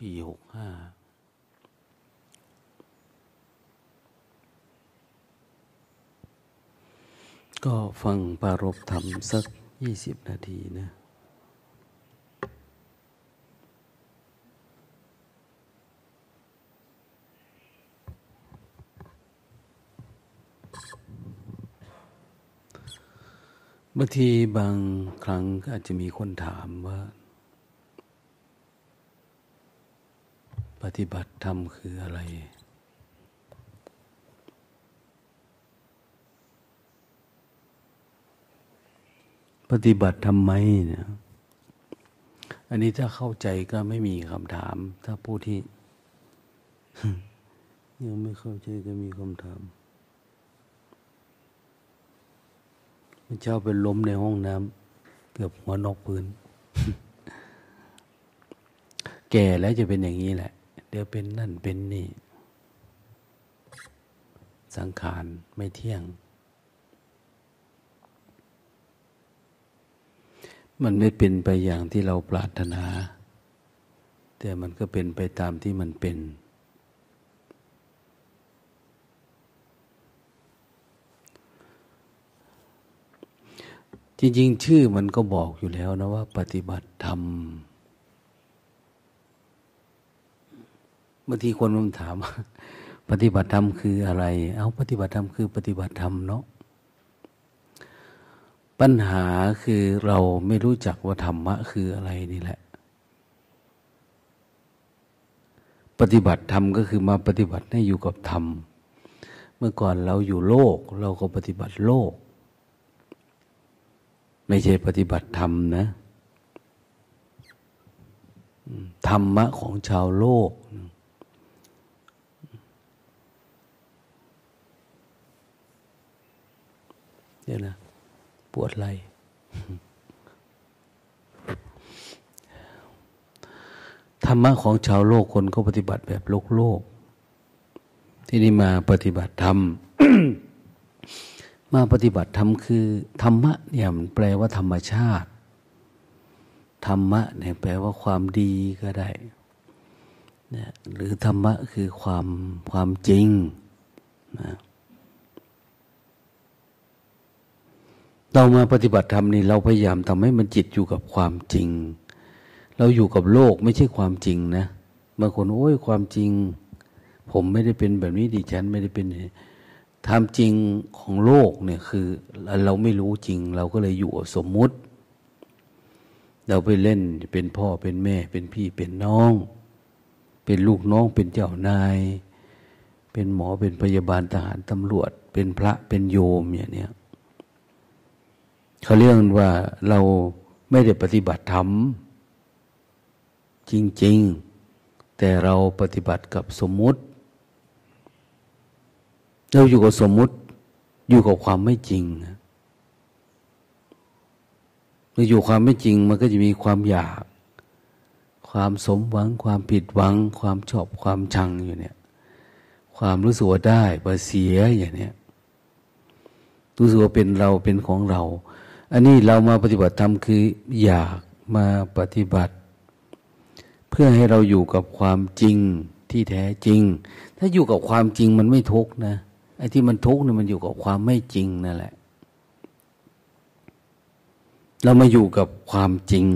ปีหกห้าก็ฟังปารบธรรมสักยี่สิบนาทีนะบางทีบางครั้งอาจจะมีคนถามว่า ปฏิบัติธรรมคืออะไร ปฏิบัติทำไมเนี่ย อันนี้ถ้าเข้าใจก็ไม่มีคำถาม ถ้าผู้ที่ ยังไม่เข้าใจก็มีคำถามพระเจ้าเป็นล้มในห้องน้ำเกือบหัวนอกพื้น แก่แล้วจะเป็นอย่างนี้แหละ เดี๋ยวเป็นนั่นเป็นนี่ สังขารไม่เที่ยง มันไม่เป็นไปอย่างที่เราปรารถนา แต่มันก็เป็นไปตามที่มันเป็นจริงๆชื่อมันก็บอกอยู่แล้วนะว่า ปฏิบัติธรรม บางทีคนมันถามปฏิบัติธรรมคืออะไร เอาปฏิบัติธรรมคือปฏิบัติธรรมเนาะปัญหาคือเราไม่รู้จักว่าธรรมะคืออะไรนี่แหละ ปฏิบัติธรรมก็คือมาปฏิบัติให้อยู่กับธรรม เมื่อก่อนเราอยู่โลก เราก็ปฏิบัติโลก ไม่ใช่ปฏิบัติธรรมนะธรรมะของชาวโลก เนี่ยนะปวดไหลธรรมะของชาวโลกคนก็ปฏิบัติแบบโลกโลก ที่นี่มาปฏิบัติธรรม มาปฏิบัติธรรมคือ ธรรมะเนี่ยมันแปลว่าธรรมชาติ ธรรมะเนี่ยแปลว่าความดีก็ได้นะหรือธรรมะคือความความจริงนะ เรามาปฏิบัติธรรมนี่เราพยายามทำให้มันจิตอยู่กับความจริง เราอยู่กับโลกไม่ใช่ความจริงนะบางคนโอ้ยความจริง ผมไม่ได้เป็นแบบนี้ดิฉันไม่ได้เป็นทำจริงของโลกเนี่ยคือ เราไม่รู้จริง เราก็เลยอยู่สมมุติ เราไปเล่นเป็นพ่อเป็นแม่ เป็นพี่เป็นน้อง เป็นลูกน้องเป็นเจ้านาย เป็นหมอเป็นพยาบาลทหารตำรวจ เป็นพระเป็นโยมอย่างนี้ เขาเรียกว่าเราไม่ได้ปฏิบัติธรรม จริง ๆ แต่เราปฏิบัติกับสมมุติ เราอยู่กับสมมุติอยู่กับความไม่จริงเมื่ออยู่ความไม่จริงมันก็จะมีความอยาก ความสมหวัง ความผิดหวัง ความชอบความชังอยู่เนี่ย ความรู้สึกว่าได้ว่าเสียอย่างเนี้ยรู้สึกว่าเป็นเราเป็นของเรา อันนี้เรามาปฏิบัติธรรมคืออยากมาปฏิบัติ เพื่อให้เราอยู่กับความจริงที่แท้จริง ถ้าอยู่กับความจริงมันไม่ทุกนะไอ้ที่มันทุกเนี่ยมันอยู่กับความไม่จริงนั่นแหละ เรามาอยู่กับความจริง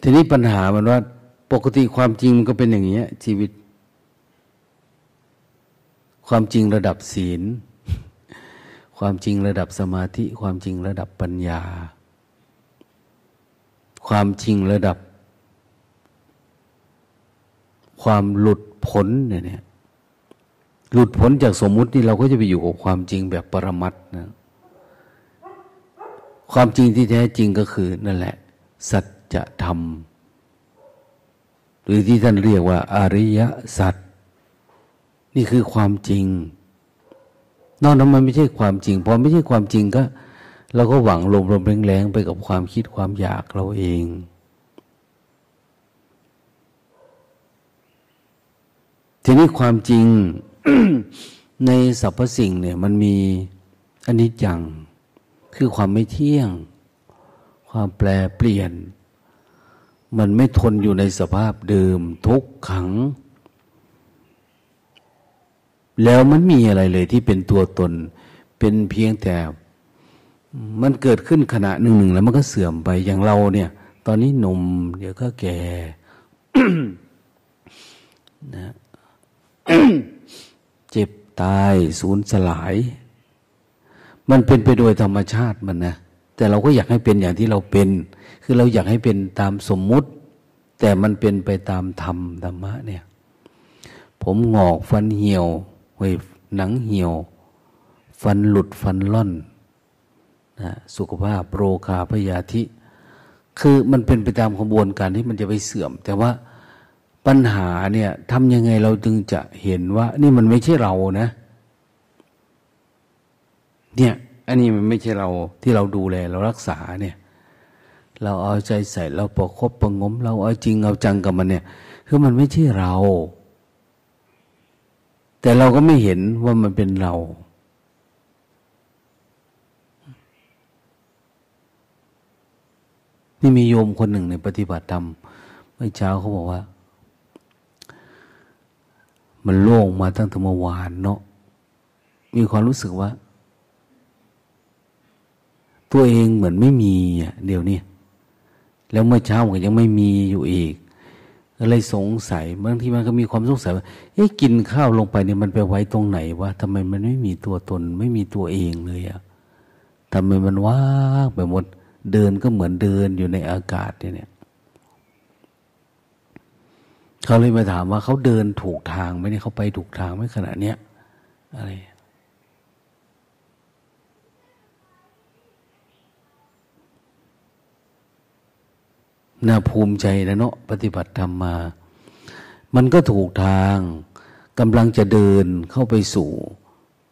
ทีนี้ปัญหามันว่าปกติความจริงมันก็เป็นอย่างนี้ยชีวิต ความจริงระดับศีล ความจริงระดับสมาธิ ความจริงระดับปัญญา ความจริงระดับ ความหลุดพ้นเนี่ยหลุดพ้นจากสมมุตินี่เราก็จะไปอยู่กับความจริงแบบปรมัตนะความจริงที่แท้จริงก็คือนั่นแหละ สัจธรรม หรือที่ท่านเรียกว่า อริยสัจนี่คือความจริง นอกนั้นมันไม่ใช่ความจริงพอไม่ใช่ความจริงก็เราก็หวังลมลมแรงๆไปกับความคิดความอยากเราเอง ทีนี้ความจริงในสรรพสิ่งเนี่ย มันมีอนิจจัง คือความไม่เที่ยง ความแปรเปลี่ยน มันไม่ทนอยู่ในสภาพเดิมทุกขัง แล้วมันมีอะไรเลยที่เป็นตัวตน เป็นเพียงแต่ มันเกิดขึ้นขณะหนึ่งหนึ่งแล้วมันก็เสื่อมไปอย่างเราเนี่ย ตอนนี้หนุ่มเดี๋ยวก็แก่นะเจ็บตายสูญสลาย มันเป็นไปโดยธรรมชาติมันนะแต่เราก็อยากให้เป็นอย่างที่เราเป็น คือเราอยากให้เป็นตามสมมุติ แต่มันเป็นไปตามธรรมธรรมะเนี่ย ผมหงอกฟันเหี่ยว เว้ยหนังเหี่ยว ฟันหลุดฟันล่อนนะสุขภาพโรคาพยาธิ คือมันเป็นไปตามกระบวนการที่มันจะไปเสื่อม แต่ว่าปัญหาเนี่ยทำยังไงเราจึงจะเห็นว่า นี่มันไม่ใช่เรานะ เนี่ยอันนี้มันไม่ใช่เราที่เราดูแลเรารักษาเนี่ย เราเอาใจใส่เราประคบประงม เราเอาจริงเอาจังกับมันเนี่ย คือมันไม่ใช่เรา แต่เราก็ไม่เห็นว่ามันเป็นเรา นี่มีโยมคนหนึ่งในปฏิบัติธรรมเมื่อเช้าเขาบอกว่า มันโล่งมาตั้งแต่เมื่อวานเนาะมีความรู้สึกว่า ตัวเองเหมือนไม่มีอะเดี๋ยวนี้แล้วเมื่อเช้าก็ยังไม่มีอยู่อีก เลยสงสัยบางทีมันก็มีความสงสัยว่าเอ๊ะกินข้าวลงไปเนี่ยมันไปไว้ตรงไหนวะทำไมมันไม่มีตัวตน ไม่มีตัวเองเลยอะทำไมมันว่างไปหมดเดินก็เหมือนเดินอยู่ในอากาศเนี่ยเขาเลยมาถามว่าเขาเดินถูกทางไหมเนี่ยเขาไปถูกทางไหมขณะเนี้ยอะไร น่าภูมิใจนะเนาะปฏิบัติธรรมมา มันก็ถูกทางกำลังจะเดินเข้าไปสู่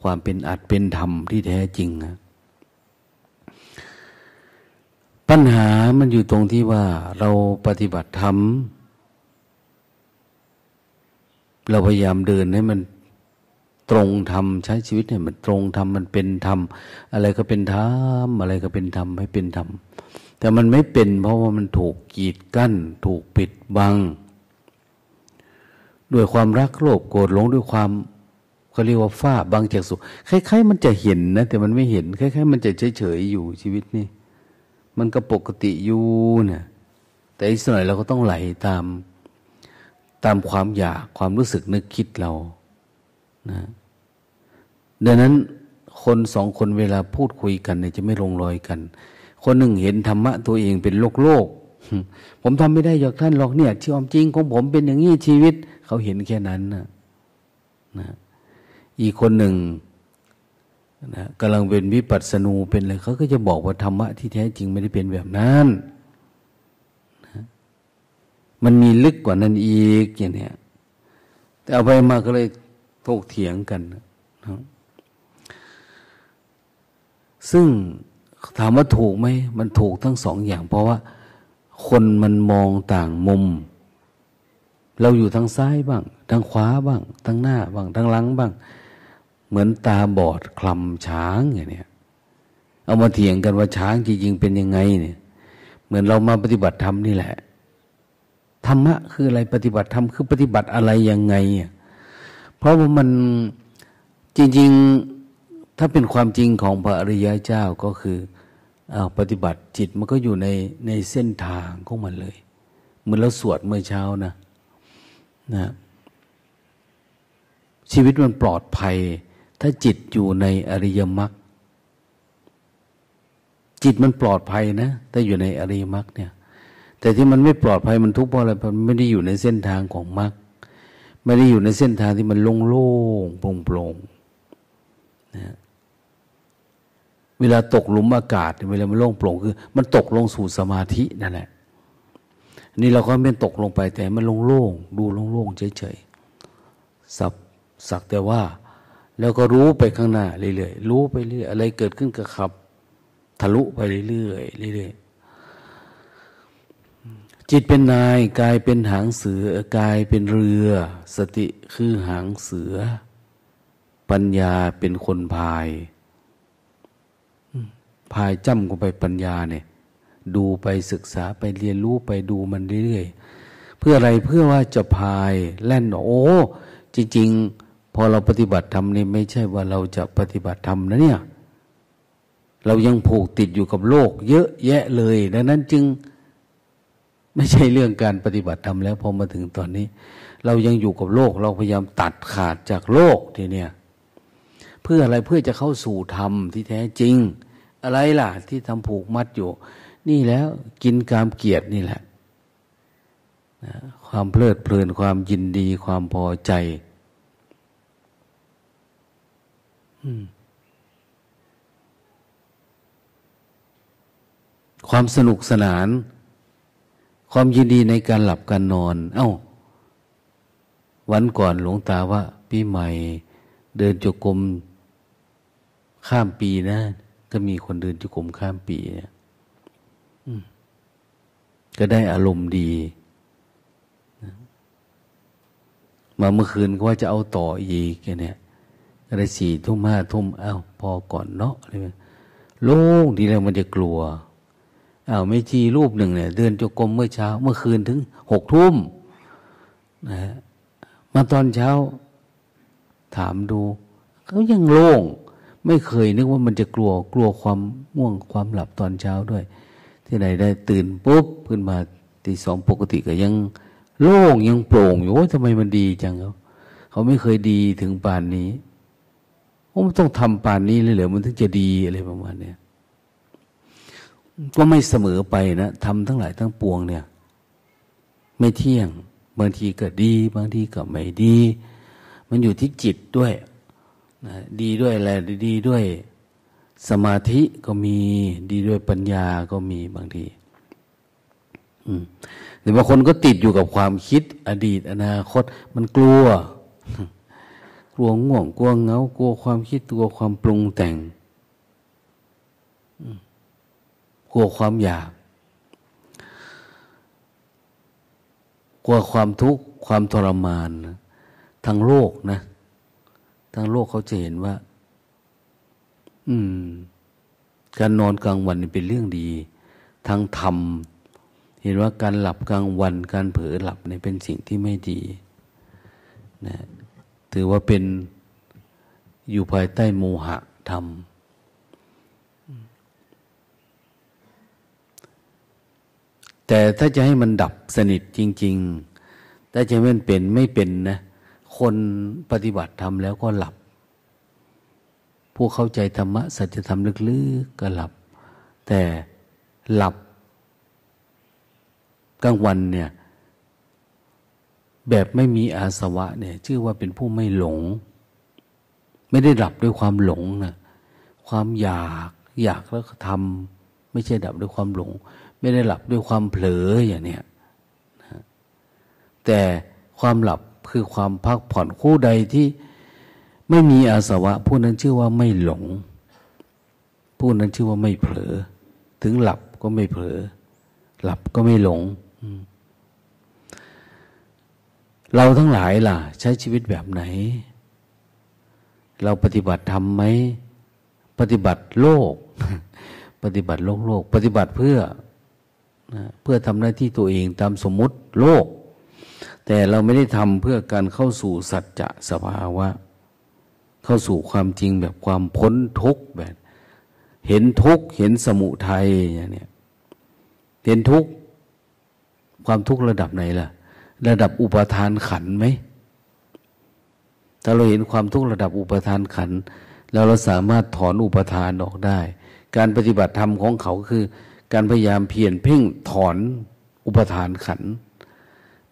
ความเป็นอัดเป็นธรรมที่แท้จริงนะปัญหามันอยู่ตรงที่ว่าเราปฏิบัติธรรม เราพยายามเดินให้มันตรงธรรมใช้ชีวิตให้มันตรงธรรมมันเป็นธรรมอะไรก็เป็นธรรมอะไรก็เป็นธรรมให้เป็นธรรม แต่มันไม่เป็นเพราะว่ามันถูกกีดกั้น ถูกปิดบัง ด้วยความรักโลภโกรธหลงด้วยความเขาเรียกว่าฝ้าบางจากสุขคล้ายๆ มันจะเห็นนะ แต่มันไม่เห็นคล้ายๆ มันจะเฉยๆอยู่ชีวิตนี่มันก็ปกติอยู่เนี่ยแต่อีกสักหน่อยเราก็ต้องไหลตามตามความอยากความรู้สึกนึกคิดเรานะดังนั้นคนสองคนเวลาพูดคุยกันเนี่ยจะไม่ลงรอยกัน คนหนึ่งเห็นธรรมะตัวเองเป็นโลกโลก ผมทำไม่ได้อยากท่านหรอกเนี่ยชีวิตจริงของผมเป็นอย่างนี้ชีวิต เขาเห็นแค่นั้นนะนะอีกคนหนึ่งนะกำลังเป็นวิปัสสนูเป็นอะไรเขาก็จะบอกว่าธรรมะที่แท้จริงไม่ได้เป็นแบบนั้นมันมีลึกกว่านั้นอีกอย่างเนี้ยแต่เอาไปมาก็เลยถกเถียงกันนะซึ่ง ถามว่าถูกไหมมันถูกทั้งสองอย่าง เพราะว่า คนมันมองต่างมุม เราอยู่ทางซ้ายบ้างทางขวาบ้างทางหน้าบ้างทางหลังบ้าง เหมือนตาบอดคลำช้างอย่างเนี้ยเอามาเถียงกันว่าช้างจริงๆเป็นยังไงเนี่ย เหมือนเรามาปฏิบัติธรรมนี่แหละธรรมะคืออะไรปฏิบัติธรรมคือปฏิบัติอะไรยังไง เพราะว่ามันจริง ๆ ถ้าเป็นความจริงของพระอริยเจ้าก็คือ อาปฏิบัติจิตมันก็อยู่ในในเส้นทางของมันเลยเหมือนเราสวดเมื่อเช้านะนะชีวิตมันปลอดภัย ถ้าจิตอยู่ในอริยมรรคจิตมันปลอดภัยนะถ้าอยู่ในอริยมรรคเนี่ย แต่ที่มันไม่ปลอดภัยมันทุกข์เพราะอะไรมันไม่ได้อยู่ในเส้นทางของมรรคไม่ได้อยู่ในเส้นทางที่มันโล่งๆโปร่งๆนะ เวลาตกหลุมอากาศ เวลามันโล่งโปร่งคือ มันตกลงสู่สมาธินั่นแหละนี่เราก็ไม่ตกลงไปแต่มันโล่งๆดูโล่งๆเฉยๆสับสักแต่ว่า แล้วก็รู้ไปข้างหน้าเรื่อยๆรู้ไปเรื่อยอะไรเกิดขึ้นก็ขับ ทะลุไปเรื่อยๆเรื่อยๆจิตเป็นนายกายเป็นหางเสือกายเป็นเรือ สติคือหางเสือ ปัญญาเป็นคนพาย พายจ้ำลงไปปัญญาเนี่ย ดูไปศึกษาไปเรียนรู้ไปดูมันเรื่อยๆ เพื่ออะไรเพื่อว่าจะพายแล่นโอ้จริงๆ พอเราปฏิบัติธรรมนี่ไม่ใช่ว่าเราจะปฏิบัติธรรมนะเนี่ย เรายังผูกติดอยู่กับโลก เยอะแยะเลย ดังนั้นจึงไม่ใช่เรื่องการปฏิบัติธรรมแล้วพอมาถึงตอนนี้ เรายังอยู่กับโลก เราพยายามตัดขาดจากโลกทีเนี้ยเพื่ออะไรเพื่อจะเข้าสู่ธรรมที่แท้จริง อะไรล่ะ ที่ทำผูกมัดอยู่ นี่แล้วกินกามเกียรตินี่แหละความเพลิดเพลินความยินดีความพอใจความสนุกสนาน ความยินดีในการหลับการนอน เอา้า วันก่อนหลวงตาว่าปีใหม่ เดินจกรมข้ามปีนะ ก็มีคนเดินจกรมข้ามปีเนี่ยก็ได้อารมณ์ดี มาเมื่อคืนก็ว่าจะเอาต่ออีกเนี่ยก็ได้สี่ทุ่มห้าทุ่มอ้าวพอก่อนเนาะอะไรโล่งดีแล้วมันจะกลัวอ้าวไม่จีรูปหนึ่งเนี่ย เดินจกรมเมื่อเช้า เมื่อคืนถึงหกทุ่มนะมาตอนเช้า ถามดูเขายังโล่ง ไม่เคยนึกว่ามันจะกลัวกลัวความง่วงความหลับตอนเช้าด้วย ที่ไหนได้ตื่นปุ๊บขึ้นมาตีสองปกติก็ยังโล่งยังโปร่งอยู่โอ้ยทำไมมันดีจังเขาเขาไม่เคยดีถึงป่านนี้โอ้มันต้องทำป่านนี้เลยเหรอมันถึงจะดีอะไรประมาณเนี้ยก็ไม่เสมอไปนะทำทั้งหลายทั้งปวงเนี่ย ไม่เที่ยง บางทีก็ดี บางทีก็ไม่ดี มันอยู่ที่จิตด้วย นะดีด้วยอะไรดีด้วยสมาธิก็มีดีด้วยปัญญาก็มีบางทีอืมแต่บางคนก็ติดอยู่กับความคิด อดีต อนาคต มันกลัว กลัวง่วงกลัวเงากลัวความคิดกลัวความปรุงแต่งกลัวความอยาก กลัวความทุกข์ความทรมาน ทางโลกนะ ทางโลกเขาจะเห็นว่า อืม การนอนกลางวันเป็นเรื่องดี ทางธรรม เห็นว่าการหลับกลางวัน การเผลอหลับเนี่ยเป็นสิ่งที่ไม่ดีนะถือว่าเป็นอยู่ภายใต้โมหะธรรมแต่ถ้าจะให้มันดับสนิทจริง ๆ ถ้าจะให้มันเป็นไม่เป็นนะ คนปฏิบัติธรรมแล้วก็หลับ ผู้เข้าใจธรรมะสัจธรรมลึกๆก็หลับ แต่หลับกลางวันเนี่ย แบบไม่มีอาสวะเนี่ย ชื่อว่าเป็นผู้ไม่หลง ไม่ได้ดับด้วยความหลงนะความอยากอยากแล้วทำไม่ใช่ดับด้วยความหลง ไม่ได้หลับด้วยความเผลออย่างเนี้ยแต่ความหลับ คือความพักผ่อนคู่ใดที่ไม่มีอาสวะ ผู้นั้นชื่อว่าไม่หลง ผู้นั้นชื่อว่าไม่เผลอ ถึงหลับก็ไม่เผลอ หลับก็ไม่หลง เราทั้งหลายล่ะ ใช้ชีวิตแบบไหน เราปฏิบัติทำไหม ปฏิบัติโลก ปฏิบัติโลกโลก ปฏิบัติเพื่อนะเพื่อทำหน้าที่ตัวเองตามสมมุติโลก แต่เราไม่ได้ทำเพื่อการเข้าสู่สัจจะสภาวะ เข้าสู่ความจริงแบบความพ้นทุกข์แบบ เห็นทุกข์เห็นสมุทัยอย่างนี้เห็นทุกข์ความทุกข์ระดับไหนล่ะ ระดับอุปทานขันไหมถ้าเราเห็นความทุกข์ระดับอุปทานขันแล้วเราสามารถถอนอุปทานออกได้ การปฏิบัติธรรมของเขาคือ การพยายามเพียรเพ่งถอนอุปทานขัน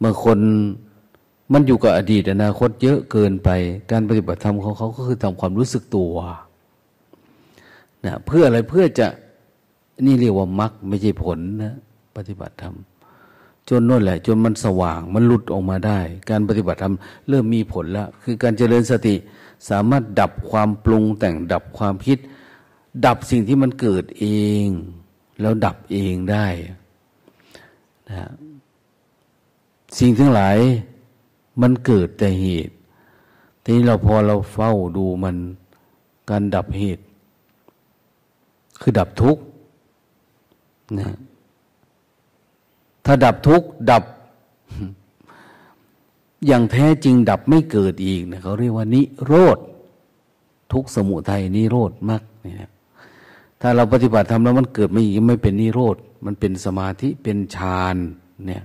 เมื่อคนมันอยู่กับอดีตอนาคตเยอะเกินไป การปฏิบัติธรรมของเขาก็คือทำความรู้สึกตัวนะเพื่ออะไรเพื่อจะนี่เรียกว่ามรรคไม่ใช่ผลนะปฏิบัติธรรมจนนั่นแหละ จนมันสว่างมันหลุดออกมาได้ การปฏิบัติธรรมเริ่มมีผลแล้ว คือการเจริญสติสามารถดับความปรุงแต่งดับความคิด ดับสิ่งที่มันเกิดเอง แล้วดับเองได้นะ สิ่งทั้งหลายมันเกิดแต่เหตุ ทีนี้เราพอเราเฝ้าดูมันการดับเหตุ คือดับทุกข์นะถ้าดับทุกข์ดับ อย่างแท้จริงดับไม่เกิดอีกนะเขาเรียกว่านิโรธทุกสมุทัยนิโรธมากเนี่ย ถ้าเราปฏิบัติทำแล้วมันเกิดไม่ไม่เป็นนิโรธ มันเป็นสมาธิเป็นฌานเนี่ย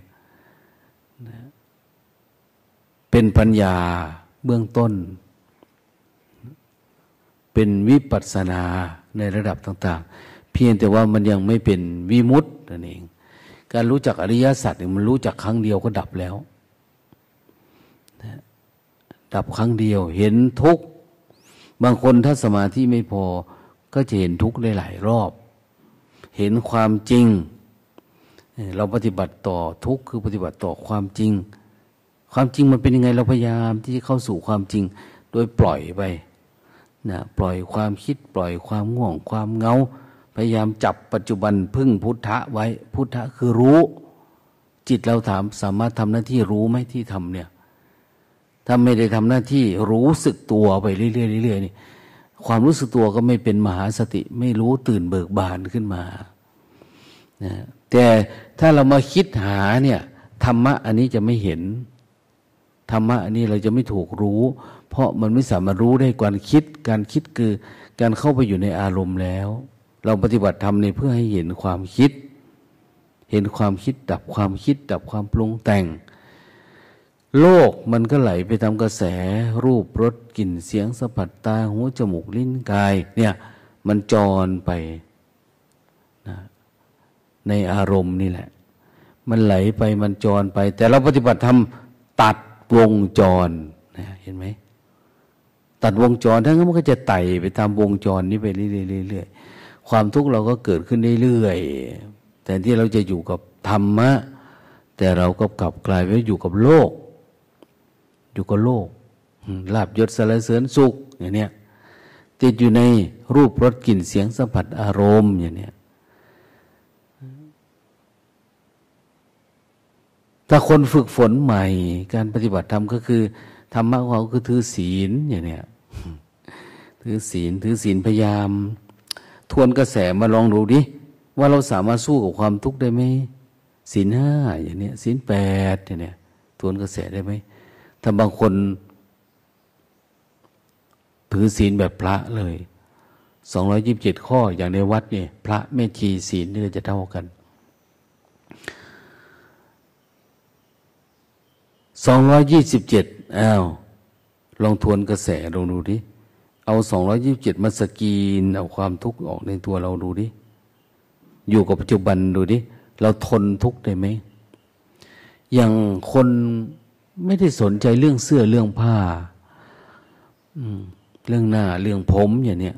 เป็นปัญญาเบื้องต้น เป็นวิปัสสนาในระดับต่าง ๆ เพียงแต่ว่ามันยังไม่เป็นวิมุตต์นั่นเอง การรู้จักอริยสัจมันรู้จักครั้งเดียวก็ดับแล้ว ดับครั้งเดียวเห็นทุกข์บางคนถ้าสมาธิไม่พอ ก็จะเห็นทุกข์ได้หลายรอบ เห็นความจริง เราปฏิบัติต่อทุกข์คือปฏิบัติต่อความจริง ความจริงมันเป็นยังไงเราพยายามที่จะเข้าสู่ความจริง โดยปล่อยไปนะปล่อยความคิดปล่อยความง่วง ความเงา พยายามจับปัจจุบันพึ่งพุทธะไว้ พุทธะคือรู้ จิตเราถามสามารถทำหน้าที่รู้ไหมที่ทำเนี่ยถ้าไม่ได้ทำหน้าที่รู้สึกตัวไปเรื่อยๆเรื่อยๆนี่ความรู้สึกตัวก็ไม่เป็นมหาสติ ไม่รู้ตื่นเบิกบานขึ้นมานะแต่ถ้าเรามาคิดหาเนี่ยธรรมะอันนี้จะไม่เห็น ธรรมะอันนี้เราจะไม่ถูกรู้ เพราะมันไม่สามารถรู้ได้การคิด การคิดคือการเข้าไปอยู่ในอารมณ์แล้ว เราปฏิบัติธรรมในเพื่อให้เห็นความคิด เห็นความคิดดับความคิด ดับความปรุงแต่ง โลกมันก็ไหลไปตามกระแสรูปรสกลิ่นเสียงสัมผัสตาหูจมูกลิ้นกาย เนี่ยมันจรไปนะในอารมณ์นี่แหละ มันไหลไปมันจรไป แต่เราปฏิบัติทำตัด วงจรนะเห็นไหมตัดวงจรทั้งนั้นมันก็จะไต่ไปตามวงจรนี้ไปเรื่อยๆความทุกข์เราก็เกิดขึ้นเรื่อยๆแต่ที่เราจะอยู่กับธรรมะ แต่เราก็กลับกลายไปอยู่กับโลก อยู่กับโลกลาบยศสารเสริญสุขอย่างเนี้ยติดอยู่ในรูปรสกลิ่นเสียงสัมผัสอารมณ์อย่างเนี้ย ถ้าคนฝึกฝนใหม่ การปฏิบัติธรรมก็คือธรรมะของเขาคือถือศีลอย่างเนี้ยถือศีลถือศีลพยายาม ทวนกระแสมาลองดูดิว่าเราสามารถสู้กับความทุกข์ได้ไหมศีลห้าอย่างเนี้ยศีลแปดอย่างเนี้ยทวนกระแสได้ไหมถ้าบางคนถือศีลแบบพระเลยสองร้อยยิบเจ็ดข้ออย่างในวัดเนี่ยพระแม่ชีศีลนี่จะเท่ากัน สองร้อยยี่สิบเจ็ดอ้าว ลองทวนกระแสลองดูดิ เอาสองร้อยยิบเจ็ดมาสกีน เอาความทุกข์ออกในตัวเราดูดิ อยู่กับปัจจุบันดูดิ เราทนทุกข์ได้ไหม อย่างคนไม่ได้สนใจเรื่องเสื้อเรื่องผ้า เรื่องหน้าเรื่องผมอย่างเนี้ย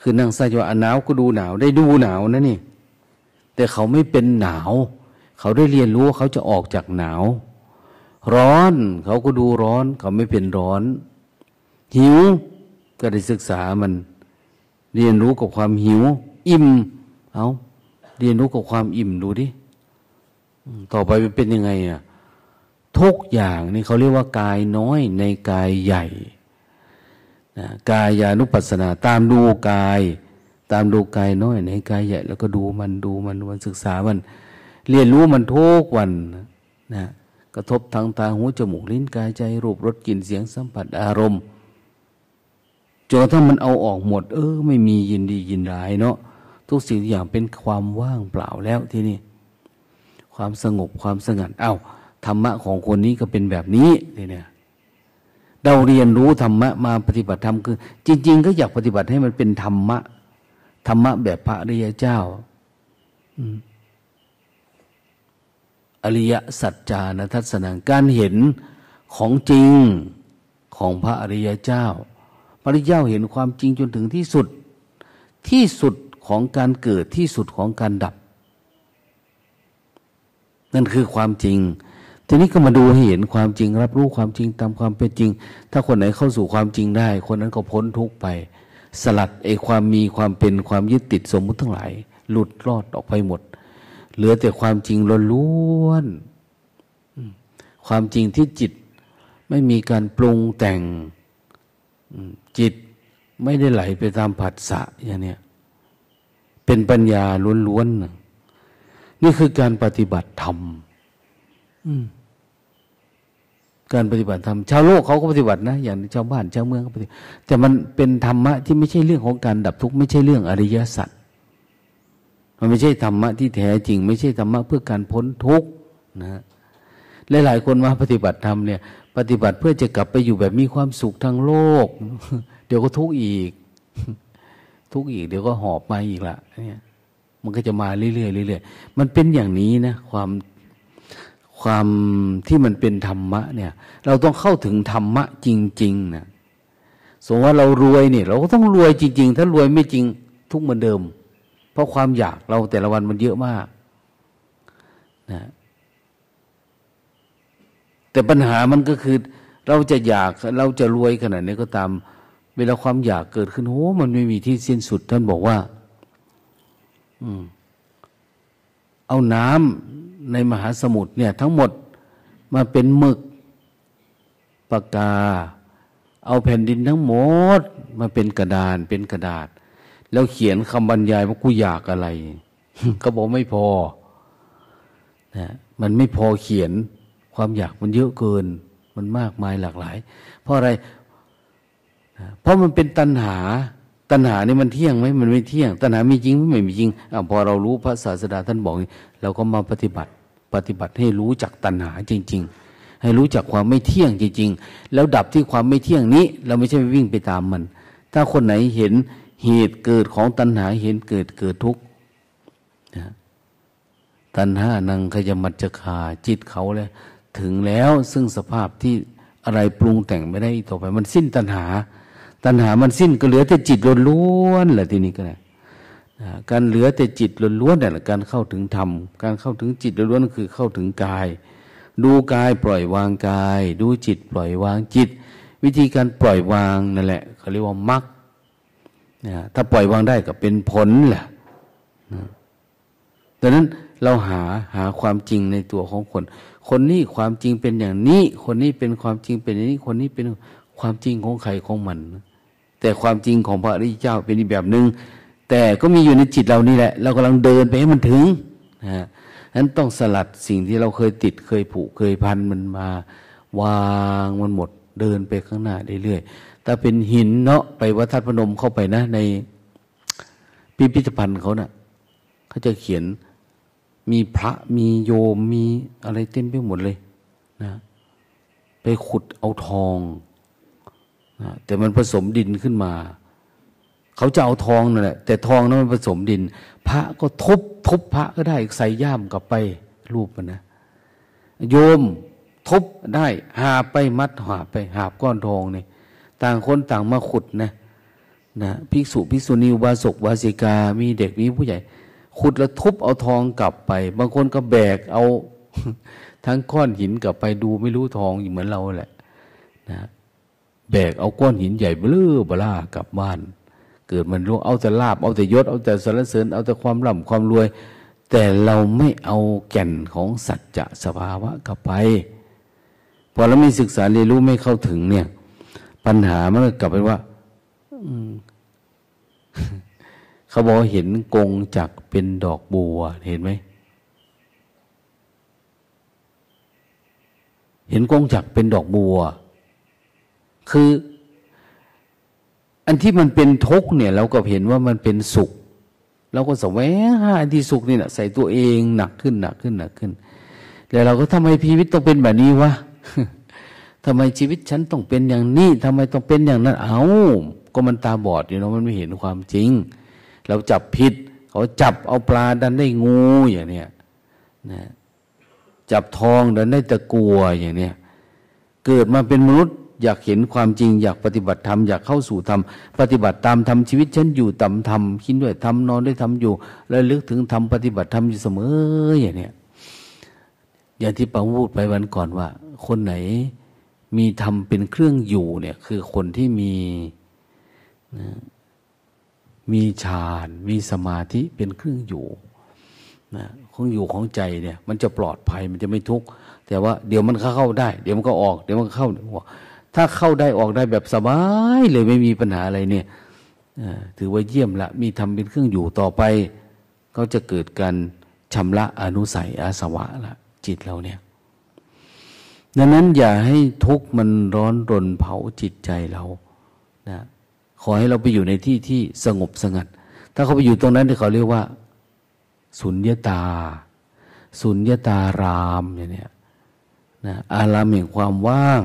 คือนั่งใส่ว่าหนาวก็ดูหนาว ได้ดูหนาวนะนี่ แต่เขาไม่เป็นหนาว เขาได้เรียนรู้เขาจะออกจากหนาว ร้อน เขาก็ดูร้อน เขาไม่เป็นร้อน หิวก็ได้ศึกษามัน เรียนรู้กับความหิว อิ่ม เอาเรียนรู้กับความอิ่มดูดิต่อไปเป็นยังไงอะทุกอย่างนี่เขาเรียกว่ากายน้อยในกายใหญ่นะกายานุปัสสนา ตามดูกาย ตามดูกายน้อยในกายใหญ่ แล้วก็ดูมันดูมันดูมันศึกษามัน เรียนรู้มันทุกวันนะ กระทบทางตาหูจมูกลิ้นกายใจรูปรสกลิ่นเสียงสัมผัสอารมณ์จนถ้ามันเอาออกหมด เออ ไม่มียินดียินร้ายเนาะทุกสิ่งอย่างเป็นความว่างเปล่าแล้วที่นี่ความสงบความสงัดเอา้าธรรมะของคนนี้ก็เป็นแบบนี้เนี่ยเราเรียนรู้ธรรมะมาปฏิบัติธรรมคือ จริง ๆ ก็อยากปฏิบัติให้มันเป็นธรรมะธรรมะแบบพระริยเจ้า อ อริยสัจจานทัศนาการเห็นของจริงของพระอริยเจ้า พระอริยเจ้าเห็นความจริงจนถึงที่สุด ที่สุดของการเกิดที่สุดของการดับ นั่นคือความจริง ทีนี้ก็มาดูให้เห็นความจริง รับรู้ความจริงตามความเป็นจริง ถ้าคนไหนเข้าสู่ความจริงได้ คนนั้นก็พ้นทุกไป สลัดไอ้ความมีความเป็นความยึดติดสมมุติทั้งหลาย หลุดรอดออกไปหมด เหลือแต่ความจริงล้วนความจริงที่จิตไม่มีการปรุงแต่งจิตไม่ได้ไหลไปตามผัสสะอย่างเนี้ยเป็นปัญญาล้วนๆนี่คือการปฏิบัติธรรมการปฏิบัติธรรมชาวโลกเขาก็ปฏิบัตินะอย่างชาวบ้านชาวเมืองก็ปฏิบัติแต่มันเป็นธรรมะที่ไม่ใช่เรื่องของการดับทุกข์ไม่ใช่เรื่องอริยสัจ มันไม่ใช่ธรรมะที่แท้จริง ไม่ใช่ธรรมะเพื่อการพ้นทุกข์นะหลายๆคนมาปฏิบัติธรรมเนี่ย ปฏิบัติเพื่อจะกลับไปอยู่แบบมีความสุขทางโลก เดี๋ยวก็ทุกข์อีก ทุกข์อีก เดี๋ยวก็หอบมาอีกละเนี่ยมันก็จะมาเรื่อยๆเรื่อยๆมันเป็นอย่างนี้นะความความที่มันเป็นธรรมะเนี่ย เราต้องเข้าถึงธรรมะจริงๆนะสมมติว่าเรารวยเนี่ย เราก็ต้องรวยจริง ๆ ถ้ารวยไม่จริงทุกเหมือนเดิม เพราะความอยากเราแต่ละวันมันเยอะมากนะแต่ปัญหามันก็คือ เราจะอยากเราจะรวยขนาดนี้ก็ตาม เวลาความอยากเกิดขึ้นโอ้มันไม่มีที่สิ้นสุด ท่านบอกว่า อืม เอาน้ำในมหาสมุทรเนี่ย ทั้งหมดมาเป็นหมึกปากกา เอาแผ่นดินทั้งหมด มาเป็นกระดานเป็นกระดาษ แล้วเขียนคำบรรยายว่ากูอยากอะไร ก็บอกไม่พอนะมันไม่พอเขียน ความอยากมันเยอะเกิน มันมากมายหลากหลาย เพราะอะไร เพราะมันเป็นตัณหา ตัณหานี่มันเที่ยงไหมมันไม่เที่ยง ตัณหามีจริงไม่มีจริงอพอเรารู้พระศาสดาท่านบอกเราก็มาปฏิบัติ ปฏิบัติให้รู้จักตัณหาจริง ๆ ให้รู้จักความไม่เที่ยงจริง ๆ แล้วดับที่ความไม่เที่ยงนี้ เราไม่ใช่วิ่งไปตามมัน ถ้าคนไหนเห็น เหตุเกิดของตัณหาเห็นเกิดเกิดทุกข์ตัณหานังขยมัจจคาจิตเขาเลยถึงแล้วซึ่งสภาพที่อะไรปรุงแต่งไม่ได้ต่อไป มันสิ้นตัณหา ตัณหามันสิ้นก็เหลือแต่จิตล้วนๆแหละทีนี้ก็ได้การเหลือแต่จิตล้วนๆนี่แหละการเข้าถึงธรรมการเข้าถึงจิตล้วนๆคือเข้าถึงกาย ดูกายปล่อยวางกาย ดูจิตปล่อยวางจิต วิธีการปล่อยวางนั่นแหละเขาเรียกว่ามรรค ถ้าปล่อยวางได้ก็เป็นผลแหละดังนั้นเราหาหาความจริงในตัวของคน คนนี้ความจริงเป็นอย่างนี้ คนนี้เป็นความจริงเป็นอย่างนี้ คนนี้เป็นความจริงของใครของมัน แต่ความจริงของพระอริยเจ้าเป็นอีกแบบหนึง่งแต่ก็มีอยู่ในจิตเรานี่แหละ เรากำลังเดินไปให้มันถึงนะนั้นต้องสลัดสิ่งที่เราเคยติดเคยผูกเคยพันมันมา วางมันหมดเดินไปข้างหน้าเรื่อยๆ ถ้าเป็นหินเนาะไปวัดธาตุพนมเข้าไปนะ ในพิพิธภัณฑ์เขานะ่ะเขาจะเขียนมีพระมีโยมมีอะไรเต็มไปหมดเลยนะ ไปขุดเอาทองนะแต่มันผสมดินขึ้นมา เขาจะเอาทองนั่นแหละแต่ทองนั้นมันผสมดิน พระก็ทุบทุบพระก็ได้ใส่ย่ามกลับไปรูปมันนะ โยมทุบได้หาไปมัดหาไปหาบก้อนทองนี่ ต่างคนต่างมาขุดนะนะภิกษุภิกษุณีวาสกวาสิกา มีเด็กมีผู้ใหญ่ ขุดแล้วทุบเอาทองกลับไป บางคนก็แบกเอา ทั้งก้อนหินกลับไปดูไม่รู้ทองอย่เหมือนเราแหละนะแบกเอาก้อนหินใหญ่เบลือบล่ากลับบ้าน เกิดมันรู้เอาแต่ลาบเอาแต่ยศเอาแต่สรรเสริญเอาแต่ความร่ำความรวย แต่เราไม่เอาแก่นของสัจจะสภาวะกลับไปพอเราไม่ศึกษาเรียนรู้ไม่เข้าถึงเนี่ย ปัญหามันก็กลับไปว่าเขาบอกเห็นกงจักเป็นดอกบัว เห็นไหม เห็นกงจักเป็นดอกบัว คือ อันที่มันเป็นทุกเนี่ย เราก็เห็นว่ามันเป็นสุขเราก็แสวงหาที่สุขนี่แหละใส่ตัวเองหนักขึ้นหนักขึ้นหนักขึ้น แล้วเราก็ทำไมชีวิตต้องเป็นแบบนี้วะ ทำไมชีวิตฉันต้องเป็นอย่างนี้ทำไมต้องเป็นอย่างนั้น เอาก็มันตาบอดอยู่เนาะมันไม่เห็นความจริง เราจับผิด เขาจับเอาปลาดันได้งูอย่างเนี้ยนะจับทองดันได้ตะกัวอย่างเนี้ยเกิดมาเป็นมนุษย์อยากเห็นความจริง อยากปฏิบัติธรรมอยากเข้าสู่ธรรมปฏิบัติตามธรรมชีวิตฉันอยู่ตามธรรมคิดด้วยธรรมนอนด้วยธรรมอยู่แล้วลึกถึงธรรมปฏิบัติธรรมอยู่เสมออย่างเนี้ยอย่างที่ปังพูดไปวันก่อนว่า คนไหน มีธรรมเป็นเครื่องอยู่เนี่ย คือคนที่มีนะมีฌานมีสมาธิเป็นเครื่องอยู่นะเครื่องอยู่ของใจเนี่ย มันจะปลอดภัยมันจะไม่ทุกข์แต่ว่าเดี๋ยวมันเข้าได้ เดี๋ยวมันก็ออกเดี๋ยวมันเข้าถ้าเข้าได้ออกได้แบบสบายเลยไม่มีปัญหาอะไรเนี่ยถือว่าเยี่ยมละ มีทำเป็นเครื่องอยู่ต่อไป ก็จะเกิดการชำระอนุสัยอาสวะละจิตเราเนี่ย ดังนั้นอย่าให้ทุกข์มันร้อนรนเผาจิตใจเรานะขอให้เราไปอยู่ในที่ที่สงบสงัด ถ้าเขาไปอยู่ตรงนั้นที่เขาเรียกว่า สุญญตา สุญญตารามอย่างเนี้ยนะอารามแห่งความว่าง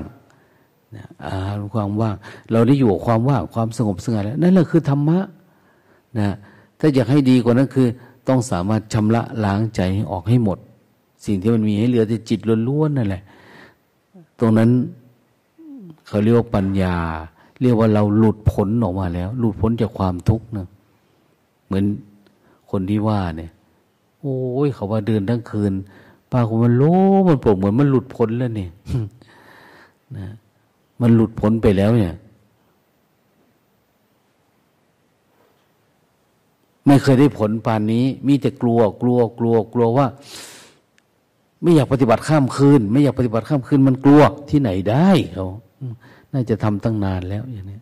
นะอารามความว่าง เราได้อยู่กับความว่างความสงบสงัดแล้วนั่นแหละคือธรรมะนะถ้าอยากให้ดีกว่านั้นคือ ต้องสามารถชำระล้างใจออกให้หมด สิ่งที่มันมีให้เหลือแต่จิตล้วนๆนั่นแหละ ตรงนั้นเขาเรียกว่าปัญญา เรียกว่าเราหลุดพ้นออกมาแล้ว หลุดพ้นจากความทุกข์นะเหมือนคนที่ว่าเนี่ย โอ้ยเขาว่าเดินทั้งคืนป้าคนมันโล่มันปร่งเหมือนมันหลุดพ้นแล้วเนี่ยนะมันหลุดพ้นไปแล้วเนี่ย ไม่เคยได้ผลปานนี้ มีแต่กลัว กลัว กลัว กลัวว่า ไม่อยากปฏิบัติข้ามคืน ไม่อยากปฏิบัติข้ามคืนมันกลัวที่ไหนได้เขาน่าจะทำตั้งนานแล้วอย่างนี้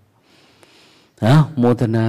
อ้าโมทนา